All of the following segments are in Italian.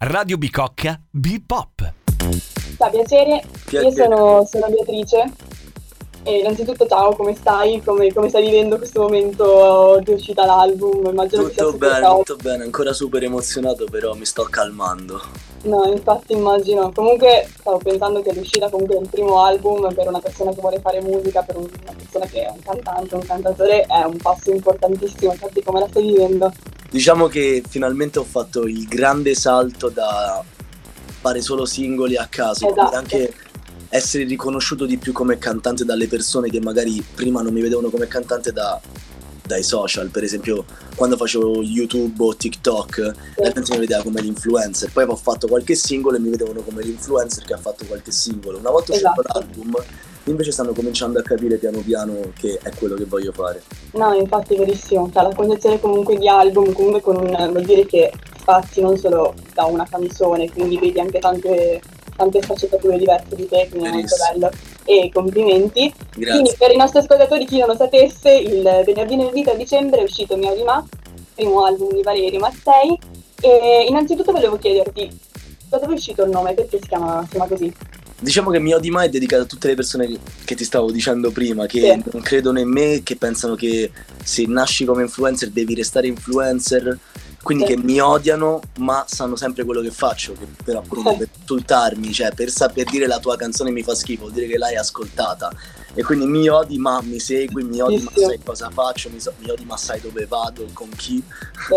Radio Bicocca Bipop. Ciao, piacere. Piacere. Io sono, sono Beatrice. E innanzitutto ciao, come stai? Come, come stai vivendo questo momento di uscita l'album? Immagino che sia Tutto bene, tutto bene, ancora super emozionato, però mi sto calmando. No, infatti immagino. Comunque stavo pensando che l'uscita comunque del primo album per una persona che vuole fare musica, per una persona che è un cantante, un cantatore, è un passo importantissimo. Infatti come la stai vivendo? Diciamo che finalmente ho fatto il grande salto da fare solo singoli a caso, Esatto. anche essere riconosciuto di più come cantante dalle persone che magari prima non mi vedevano come cantante da- dai social, per esempio quando facevo YouTube o TikTok la gente mi vedeva come l'influencer, poi ho fatto qualche singolo e mi vedevano come l'influencer che ha fatto qualche singolo. Una volta uscito Esatto. l'album invece stanno cominciando a capire piano piano che è quello che voglio fare. No, infatti è verissimo. Cioè, la concezione comunque di album, comunque con un, vuol dire che spazi non solo da una canzone, quindi vedi anche tante, tante sfaccettature diverse di te, quindi è molto Verissimo. bello. E complimenti. Quindi Grazie. per i nostri ascoltatori, chi non lo sapesse, il venerdì nel vita a dicembre è uscito Mio di Ma, primo album di Valerio Mattei. E innanzitutto volevo chiederti, da dove è uscito il nome? Perché si chiama, si chiama così? Diciamo che Mio di Mai è dedicato a tutte le persone che, che ti stavo dicendo prima, che Sì. non credono in me, che pensano che se nasci come influencer devi restare influencer, quindi Sì. che mi odiano, ma sanno sempre quello che faccio, che per appunto Sì. per insultarmi, cioè per saper dire la tua canzone mi fa schifo, vuol dire che l'hai ascoltata. E quindi mi odi ma mi segui, mi odi ma Bellissimo. sai cosa faccio, mi, so- mi odi ma sai dove vado, con chi. Sì.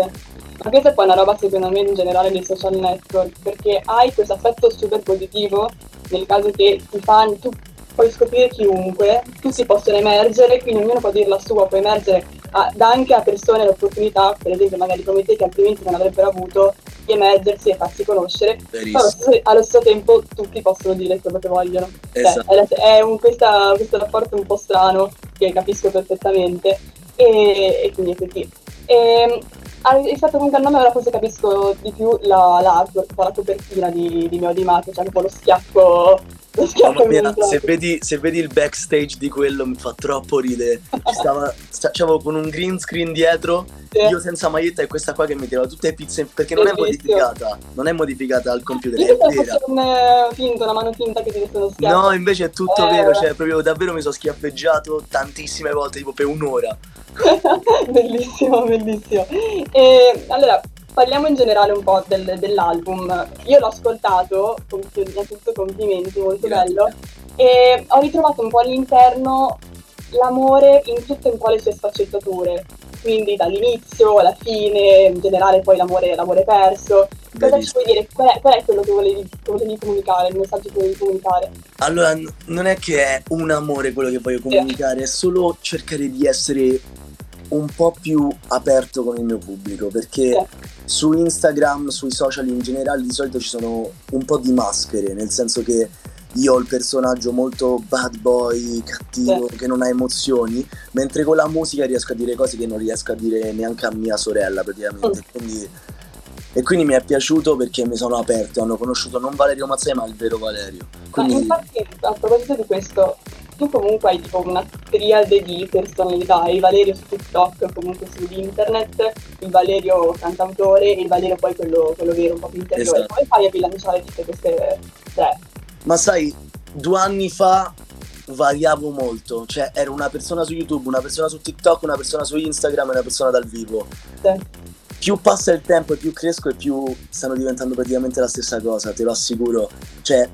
Ma questa è poi una roba secondo me in generale dei social network, perché hai questo effetto super positivo nel caso che i fan, tu puoi scoprire chiunque, tutti possono emergere, quindi ognuno può dire la sua, può emergere, a- anche a persone l'opportunità, per esempio magari come te che altrimenti non avrebbero avuto, di emergersi e farsi conoscere, però allo Verissimo. stesso, allo stesso tempo tutti possono dire quello che vogliono. Cioè, Esatto. è, la- è un- questa- questo rapporto un po' strano che capisco perfettamente e, e quindi è così. E, hai fatto comunque il nome, ora forse capisco di più la, l'artwork, la copertina di, di Mio Di Maio, c'è un po' lo schiaffo Mamma se vedi, se vedi il backstage di quello mi fa troppo ridere. Ci stava, sta- c'avevo con un green screen dietro, Sì. io senza maglietta e questa qua che mi tirava tutte le pizze perché non è modificata, non è modificata al computer, Io è vera. fosse un eh, finto, una mano finta che ti uno schiaffo. No, invece è tutto Eh, vero, cioè proprio davvero mi sono schiaffeggiato tantissime volte, tipo per un'ora. bellissimo, bellissimo. E, allora, parliamo in generale un po' del- dell'album. Io l'ho ascoltato, innanzitutto complimenti, molto Grazie. bello, e ho ritrovato un po' all'interno l'amore in tutte un po' le sue sfaccettature. Quindi dall'inizio alla fine, in generale poi l'amore, l'amore perso. Cosa ci puoi dire? Qual è, qual è quello che volevi, che volevi comunicare, il messaggio che volevi comunicare? Allora, n- non è che è un amore quello che voglio comunicare, è solo cercare di essere un po' più aperto con il mio pubblico, perché su Instagram, sui social in generale, di solito ci sono un po' di maschere, nel senso che io ho il personaggio molto bad boy, cattivo, che non ha emozioni, mentre con la musica riesco a dire cose che non riesco a dire neanche a mia sorella praticamente. Quindi, e quindi mi è piaciuto perché mi sono aperto, hanno conosciuto non Valerio Mazzai ma il vero Valerio. Ma Quindi infatti, a proposito di questo, tu comunque hai tipo una triade di personalità, il Valerio su TikTok, comunque su internet, il Valerio cantautore e il Valerio poi quello, quello vero, un po' più interiore. Esatto. Come fai a bilanciare tutte queste tre? Ma sai, due anni fa variavo molto, cioè ero una persona su YouTube, una persona su TikTok, una persona su Instagram e una persona dal vivo. Sì. Più passa il tempo e più cresco e più stanno diventando praticamente la stessa cosa, te lo assicuro. Cioè,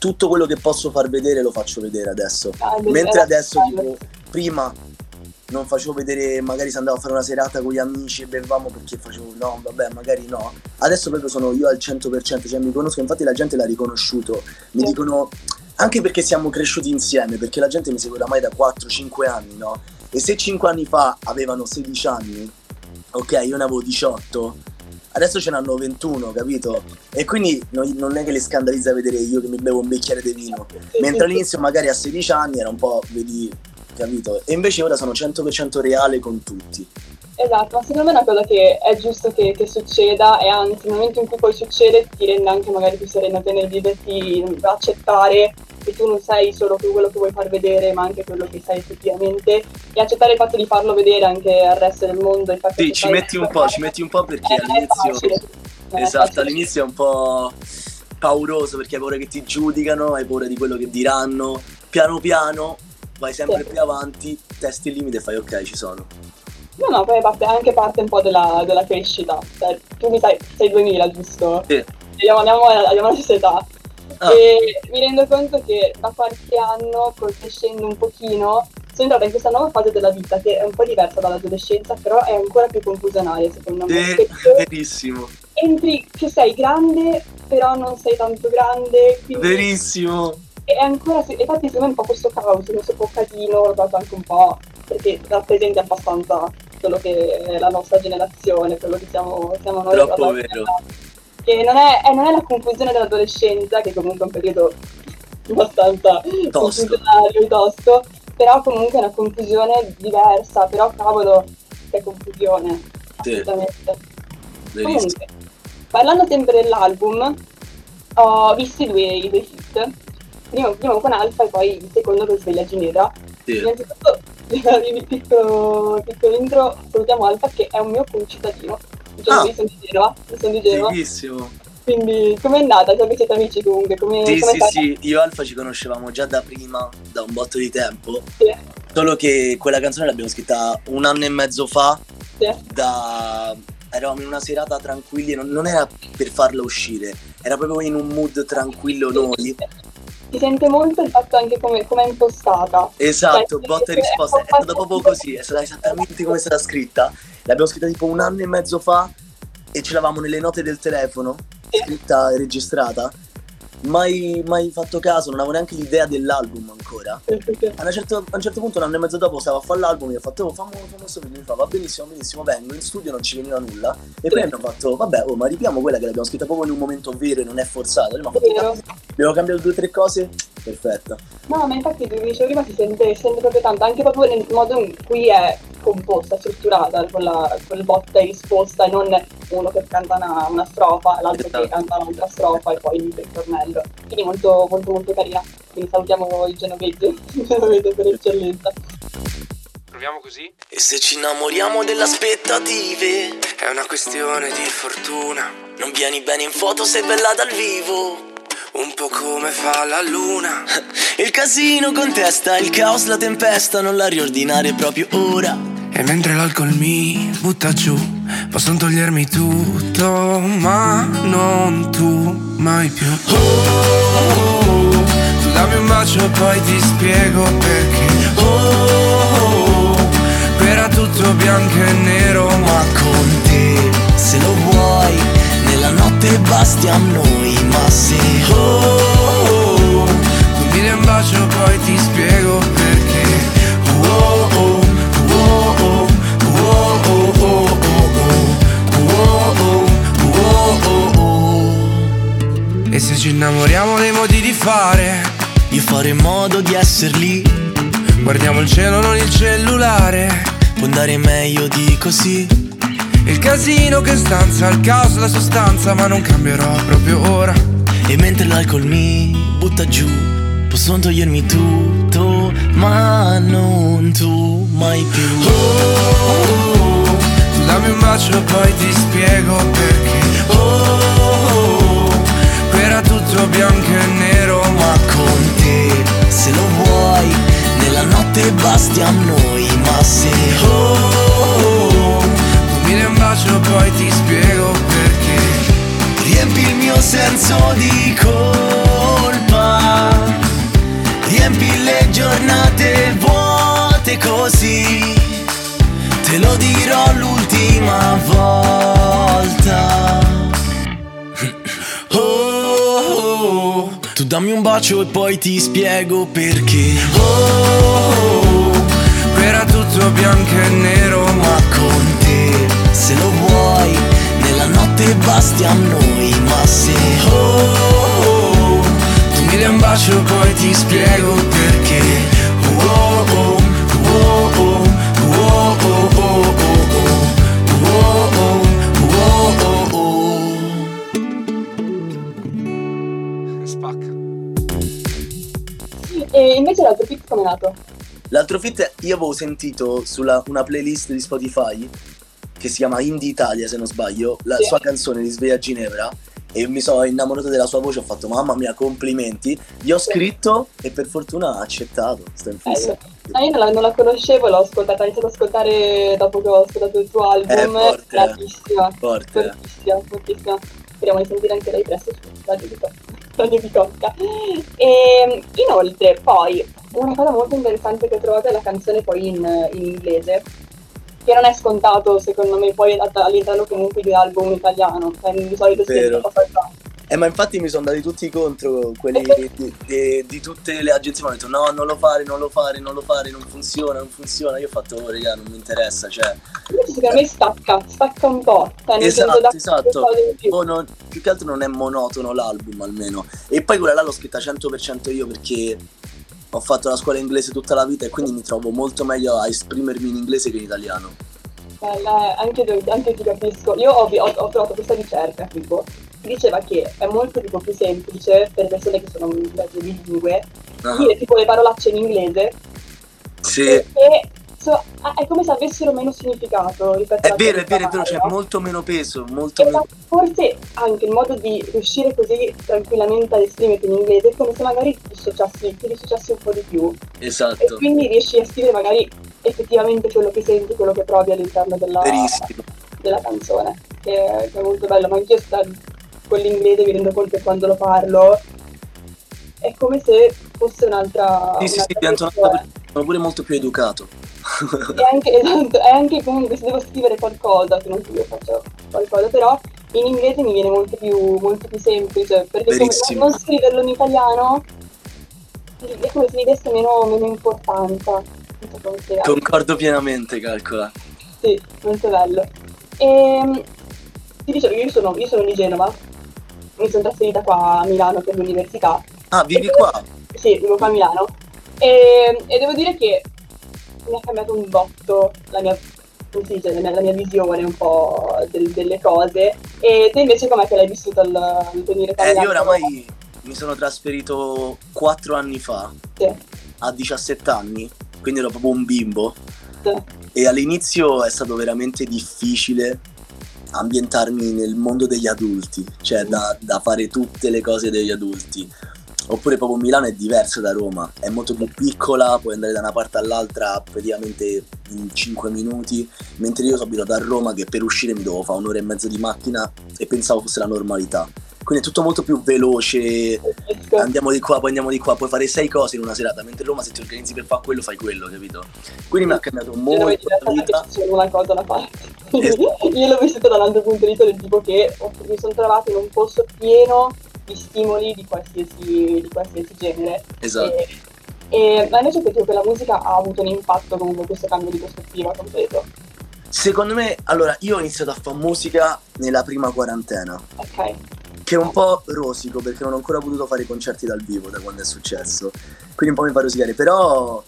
tutto quello che posso far vedere lo faccio vedere adesso. Ah, è bello, Mentre adesso, tipo, prima non facevo vedere, magari se andavo a fare una serata con gli amici e bevamo perché facevo no, vabbè, magari no. Adesso proprio sono io al 100%, cioè mi conosco, infatti la gente l'ha riconosciuto. Mi Sì. dicono anche perché siamo cresciuti insieme, perché la gente mi segue oramai da 4-5 anni, no? E se 5 anni fa avevano 16 anni, ok, io ne avevo 18, adesso ce n'hanno 21, capito? E quindi non, non è che le scandalizza vedere io che mi bevo un bicchiere di vino. Mentre all'inizio magari a 16 anni era un po', vedi, capito? E invece ora sono 100% reale con tutti. Esatto, ma secondo me è una cosa che è giusto che, che succeda e anzi nel momento in cui poi succede ti rende anche magari più sereno te nel viverti, accettare che tu non sei solo quello che vuoi far vedere ma anche quello che sei effettivamente e accettare il fatto di farlo vedere anche al resto del mondo. Il fatto Sì, ci metti un po', ci metti un po' perché all'inizio... facile. esatto, all'inizio è un po' pauroso perché hai paura che ti giudicano, hai paura di quello che diranno. Piano piano vai sempre sì. più avanti, testi il limite e fai ok, ci sono. No, no, poi parte, anche parte un po' della, della crescita. Cioè, tu mi sai, sei 2000, giusto? Sì. Abbiamo, abbiamo, abbiamo la stessa età. Ah. E mi rendo conto che da qualche anno, crescendo un pochino, sono entrata in questa nuova fase della vita che è un po' diversa dall'adolescenza, però è ancora più confusionaria secondo me. Sì, verissimo. Entri che sei grande, però non sei tanto grande. Quindi... Verissimo. E ancora, infatti secondo me un po' questo caos, questo po' casino, l'ho dato anche un po' perché rappresenta abbastanza quello che è la nostra generazione, quello che siamo, siamo noi. Troppo vero. Che non è, eh, non è la confusione dell'adolescenza, che comunque è un periodo abbastanza tosto. tosto, però comunque è una confusione diversa, però cavolo, che confusione, sì. assolutamente. Comunque, parlando sempre dell'album, ho visto i due, i due hit, primo, primo con Alfa e poi il secondo con Sveglia Ginevra. Sì. Innanzitutto, piccolo, piccolo intro, salutiamo Alfa che è un mio concittadino. Diciamo, ah. Io sono di Genova, sono di Genova. Bellissimo. Quindi com'è andata? So che siete amici comunque. Come, sì, come sì, stata? sì, io e Alfa ci conoscevamo già da prima, da un botto di tempo. Sì. Solo che quella canzone l'abbiamo scritta un anno e mezzo fa. Sì. Da... Eravamo in una serata tranquilli, non, non era per farla uscire, era proprio in un mood tranquillo noi. Si sente molto il fatto anche come, come è impostata. Esatto, Cioè, botta e risposta, è stata proprio così, è stata esattamente come è stata scritta. L'abbiamo scritta tipo un anno e mezzo fa e ce l'avamo nelle note del telefono, scritta e registrata. Mai, mai fatto caso, non avevo neanche l'idea dell'album ancora. A, una certo- a un certo punto, un anno e mezzo dopo, stavo a fare l'album e ho fatto, oh, fammi fammi questo video. Mi fa, va benissimo, benissimo, vengo in studio, non ci veniva nulla. E poi hanno fatto, vabbè, oh, ma ripiamo quella che l'abbiamo scritta proprio in un momento vero e non è Vero. abbiamo cambiato due o tre cose, perfetta. No, ma infatti, come dicevo prima, si sente, si sente proprio tanto, anche proprio nel modo in cui è composta, strutturata, con la quel botta e risposta, e non uno che canta una, una strofa, l'altro che Esatto. canta un'altra strofa e poi il ritornello. Quindi molto, molto, molto carina. Quindi salutiamo il genovese, il genovese per eccellenza. Proviamo così? E se ci innamoriamo delle aspettative, È una questione di fortuna, non vieni bene in foto, sei bella dal vivo. Un po' come fa la luna. Il casino contesta, il caos, la tempesta, non la riordinare proprio ora. E mentre l'alcol mi butta giù, posso togliermi tutto, ma non tu mai più. Oh, tu dammi un bacio e poi ti spiego perché. Oh, qui era tutto bianco e nero, Ma con te, se lo vuoi, notte basti a noi, ma se Oh, tu mi dai un bacio poi ti spiego perché. Oh, oh, oh, oh, oh, oh, oh, oh, oh, oh, oh, oh, oh. E se ci innamoriamo dei modi di fare, io farò in modo di essere lì, guardiamo il cielo, non il cellulare. può andare meglio di così. Il casino che stanza, il caos, la sostanza, ma non cambierò proprio ora. E mentre l'alcol mi butta giù, posso togliermi tutto, ma non tu mai più. Oh, tu dammi un bacio e poi ti spiego perché. Oh, qui era tutto bianco e nero, Ma con te, se lo vuoi, nella notte basti a noi, ma se oh, bacio e poi ti spiego perché. Oh, qui era tutto bianco e nero, ma con te, se lo vuoi, nella notte basti a noi, ma se Oh, tu mi dai un bacio e poi ti spiego perché. Oh, oh, oh, l'altro pick come è nato? L'altro fit io avevo sentito sulla una playlist di Spotify che si chiama Indie Italia se non sbaglio, la Sì. sua canzone Risveglia a Ginevra e mi sono innamorato della sua voce, ho fatto mamma mia complimenti, gli ho Sì. scritto e per fortuna ha accettato, sto in fissa. Bello. No, io non la, non la conoscevo, l'ho ascoltata, ho iniziato ad ascoltare dopo che ho ascoltato il tuo album. Eh, forte. Bravissima, Forte. fortissima, fortissima. Speriamo di sentire anche lei presto su Radio Radio Bicocca. E inoltre, poi, una cosa molto interessante che ho trovato è la canzone poi in, in inglese, che non è scontato secondo me poi all'interno comunque di un album italiano, cioè, di solito si Vero. è fatto Eh, ma infatti mi sono dati tutti contro quelli di, di- di tutte le agenzie. Mi hanno detto: no, non lo fare, non lo fare, non lo fare, non funziona, non funziona. Io ho fatto, oh, raga, non mi interessa. Cioè, secondo me stacca, stacca un po'. Cioè, esatto, dà esatto. più. Oh, no, più che altro non è monotono l'album, almeno. E poi quella là l'ho scritta 100% io perché ho fatto la scuola inglese tutta la vita e quindi mi trovo molto meglio a esprimermi in inglese che in italiano. Eh, eh, anche, io- anche ti capisco. Io ho, ho- ho trovato questa ricerca tipo diceva che è molto tipo, più semplice per persone che sono mezzo bilingue Ah, dire tipo le parolacce in inglese sì. perché so- è come se avessero meno significato rispetto È vero, è vero, è vero, c'è parola. molto meno peso, molto E meno... forse anche il modo di riuscire così tranquillamente ad esprimerti in inglese è come se magari ti dissociassi, ti dissociassi un po' di più e Esatto, quindi riesci a scrivere magari effettivamente quello che senti, quello che provi all'interno della, verissimo. della canzone, che, che è molto bello, ma anch'io sta, con l'inglese mi rendo conto che quando lo parlo è come se fosse un'altra... Sì, sì, sì, un'altra divento una persona. sono pure molto più educato. E anche, esatto, è anche comunque se devo scrivere qualcosa, che non io faccio qualcosa, però in inglese mi viene molto più, molto più semplice, perché come non scriverlo in italiano è come se gli desse meno, meno importanza. So. Concordo pienamente, calcola. Sì, molto bello. E ti dicevo, io sono, io sono di Genova, mi sono trasferita qua a Milano per l'università. Ah, vivi E- qua? Sì, vivo qua a Milano. E, e devo dire che mi ha cambiato un botto la mia, dice, la mia, la mia visione un po' del- delle cose. E te invece com'è che l'hai vissuto al, il venire qua Eh, io oramai mi sono trasferito 4 anni fa, Sì, a 17 anni, quindi ero proprio un bimbo. sì. E all'inizio è stato veramente difficile ambientarmi nel mondo degli adulti, cioè da, da fare tutte le cose degli adulti. Oppure proprio Milano è diversa da Roma, è molto più piccola, puoi andare da una parte all'altra praticamente in 5 minuti, mentre io sono abituato a Roma che per uscire mi dovevo fare un'ora e mezza di macchina e pensavo fosse la normalità. Quindi è tutto molto più veloce, andiamo di qua, poi andiamo di qua, puoi fare sei cose in una serata, mentre Roma se ti organizzi per fare quello fai quello, capito? Quindi mi ha cambiato molto la vita. c'è una cosa da fare. Io l'ho vissuto dall'altro punto di vista del tipo che mi sono trovata in un posto pieno di stimoli di qualsiasi, di qualsiasi genere. Esatto. E, e- ma invece penso che la musica ha avuto un impatto comunque questo cambio di prospettiva completo. Secondo me, allora, io ho iniziato a fare musica nella prima quarantena, Ok. che è un po' rosico perché non ho ancora potuto fare i concerti dal vivo da quando è successo, quindi un po' mi fa rosicare, però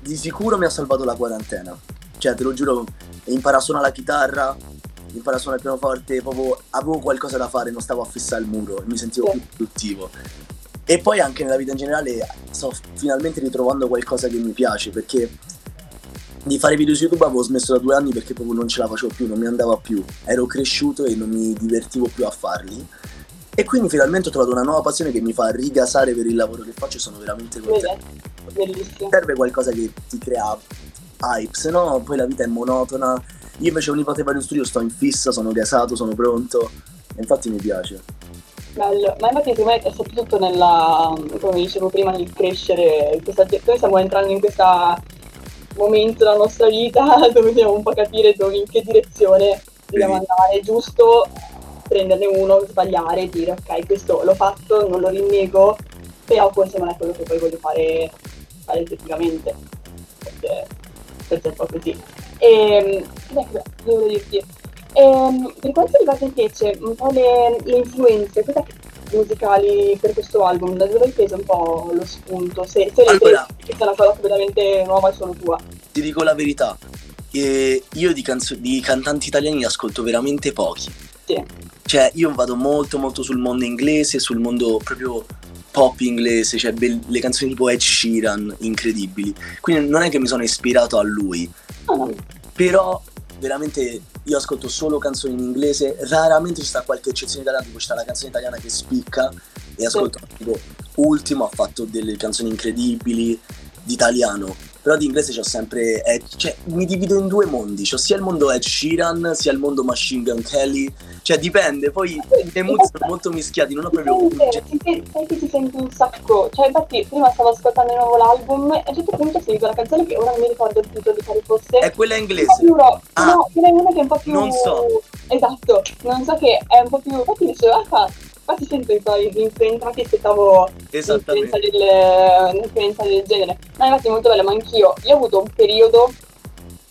di sicuro mi ha salvato la quarantena. Cioè, te lo giuro, imparare a suonare la chitarra, imparare a suonare il pianoforte, proprio avevo qualcosa da fare, non stavo a fissare il muro, mi sentivo più produttivo. E poi anche nella vita in generale sto finalmente ritrovando qualcosa che mi piace, perché di fare video su YouTube avevo smesso da due anni perché proprio non ce la facevo più, non mi andava più. Ero cresciuto e non mi divertivo più a farli. E quindi finalmente ho trovato una nuova passione che mi fa rigasare per il lavoro che faccio e sono veramente contento. Bellissimo. Serve qualcosa che ti crea hype, se no poi la vita è monotona. Io invece ogni volta che vado in studio sto in fissa, sono gasato, sono pronto. E infatti mi piace. Bello. Ma infatti secondo me è soprattutto nella, come dicevo prima, nel crescere, in questa, noi stiamo entrando in questo momento della nostra vita dove dobbiamo un po' capire dove, in che direzione dobbiamo andare. È giusto prenderne uno, sbagliare e dire ok, questo l'ho fatto, non lo rinnego, però forse non è quello che poi voglio fare, fare effettivamente. Perché, perché è un po' così. E, cosa devo dirti? Ehm, per quanto riguarda invece un po' le, le influenze musicali per questo album, da dove hai preso un po' lo spunto? Se, se Allora- che sia una cosa completamente nuova e solo tua. Ti dico la verità, eh, io di, canzo- di cantanti italiani ne ascolto veramente pochi. Sì, Cioè, io vado molto molto sul mondo inglese, sul mondo proprio pop inglese, cioè bel- le canzoni tipo Ed Sheeran, incredibili. Quindi non è che mi sono ispirato a lui, però veramente io ascolto solo canzoni in inglese, raramente ci sta qualche eccezione italiana, tipo c'è la canzone italiana che spicca e ascolto tipo Ultimo ha fatto delle canzoni incredibili di italiano, però di inglese c'ho sempre, Ed, cioè mi divido in due mondi, c'ho sia il mondo Ed Sheeran, sia il mondo Machine Gun Kelly, cioè dipende, poi i mood sono molto mischiati, non ho proprio Sente, sai che ti senti un sacco, cioè infatti prima stavo ascoltando il nuovo album e a un certo punto ho sentito la canzone che ora non mi ricordo il titolo di quale fosse. È quella inglese. rock, Ah. no, ce n'è una che è un po' più... Non so. Esatto, non so che è un po' più... Infatti dicevo, ah, infatti sento i tuoi influenza, infatti aspettavo Esattamente. del, l'influenza del genere. No, infatti è molto bello, ma anch'io, io ho avuto un periodo,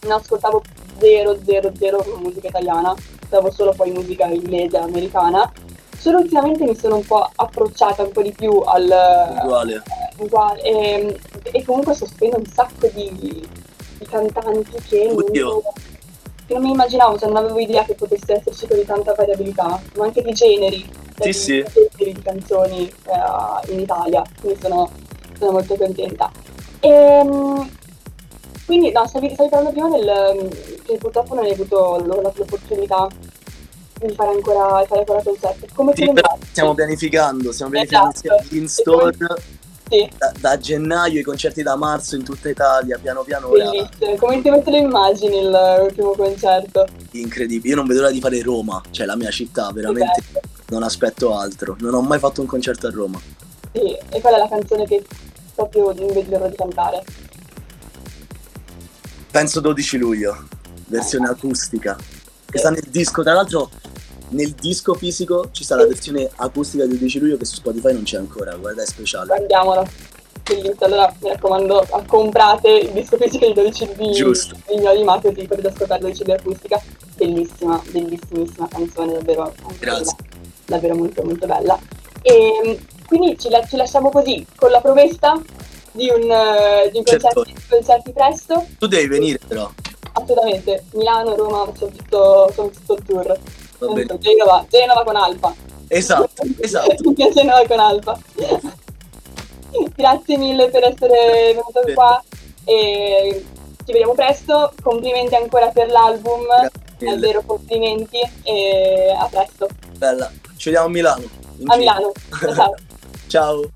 non ascoltavo zero, zero, zero musica italiana, ascoltavo solo poi musica inglese, americana. Solo ultimamente mi sono un po' approcciata un po' di più al... Uguale. eh, uguale, e, e comunque sto scoprendo un sacco di, di cantanti che non, Oddio. che non mi immaginavo, cioè non avevo idea che potesse esserci così tanta variabilità, ma anche di generi, Sì, sì. di canzoni eh, in Italia, quindi sono, sono molto contenta. Ehm, quindi, no, stavi, stavi parlando prima del che purtroppo non hai avuto l'opportunità di fare ancora, di fare ancora concerti. Come Sì, stiamo pianificando, stiamo pianificando Esatto. in store Sì. da, da gennaio, i concerti da marzo in tutta Italia, piano piano Bellissimo, come te, te lo immagini l'ultimo concerto? incredibile. Io non vedo l'ora di fare Roma, cioè la mia città, veramente Bello. Non aspetto altro. Non ho mai fatto un concerto a Roma. Sì, e qual è la canzone che proprio non vedi l'ora di cantare? Penso 12 luglio, versione acustica. Che sta nel disco, tra l'altro nel disco fisico ci sta la versione acustica del 12 luglio che su Spotify non c'è ancora, guarda è speciale. Guardiamola. Bellissimo, allora mi raccomando, comprate il disco fisico di 12 di Giusto. di Gnoli Marketing, potete ascoltare 12 di acustica. Bellissima, bellissimissima canzone, davvero. Grazie. Davvero molto molto bella. E quindi ci, la- ci lasciamo così, con la provesta di un, eh, di un Certo. concerti, concerti presto. Tu devi venire però, Assolutamente, Milano, Roma, facciamo tutto, facciamo tutto il tour. Genova, Genova con Alfa. Esatto, esatto. Genova con Alfa. Grazie mille per essere venuto Bene. qua e ci vediamo presto. Complimenti ancora per l'album, davvero complimenti e a presto. Bella. Ci vediamo a Milano. A. Milano. Ciao. Ciao.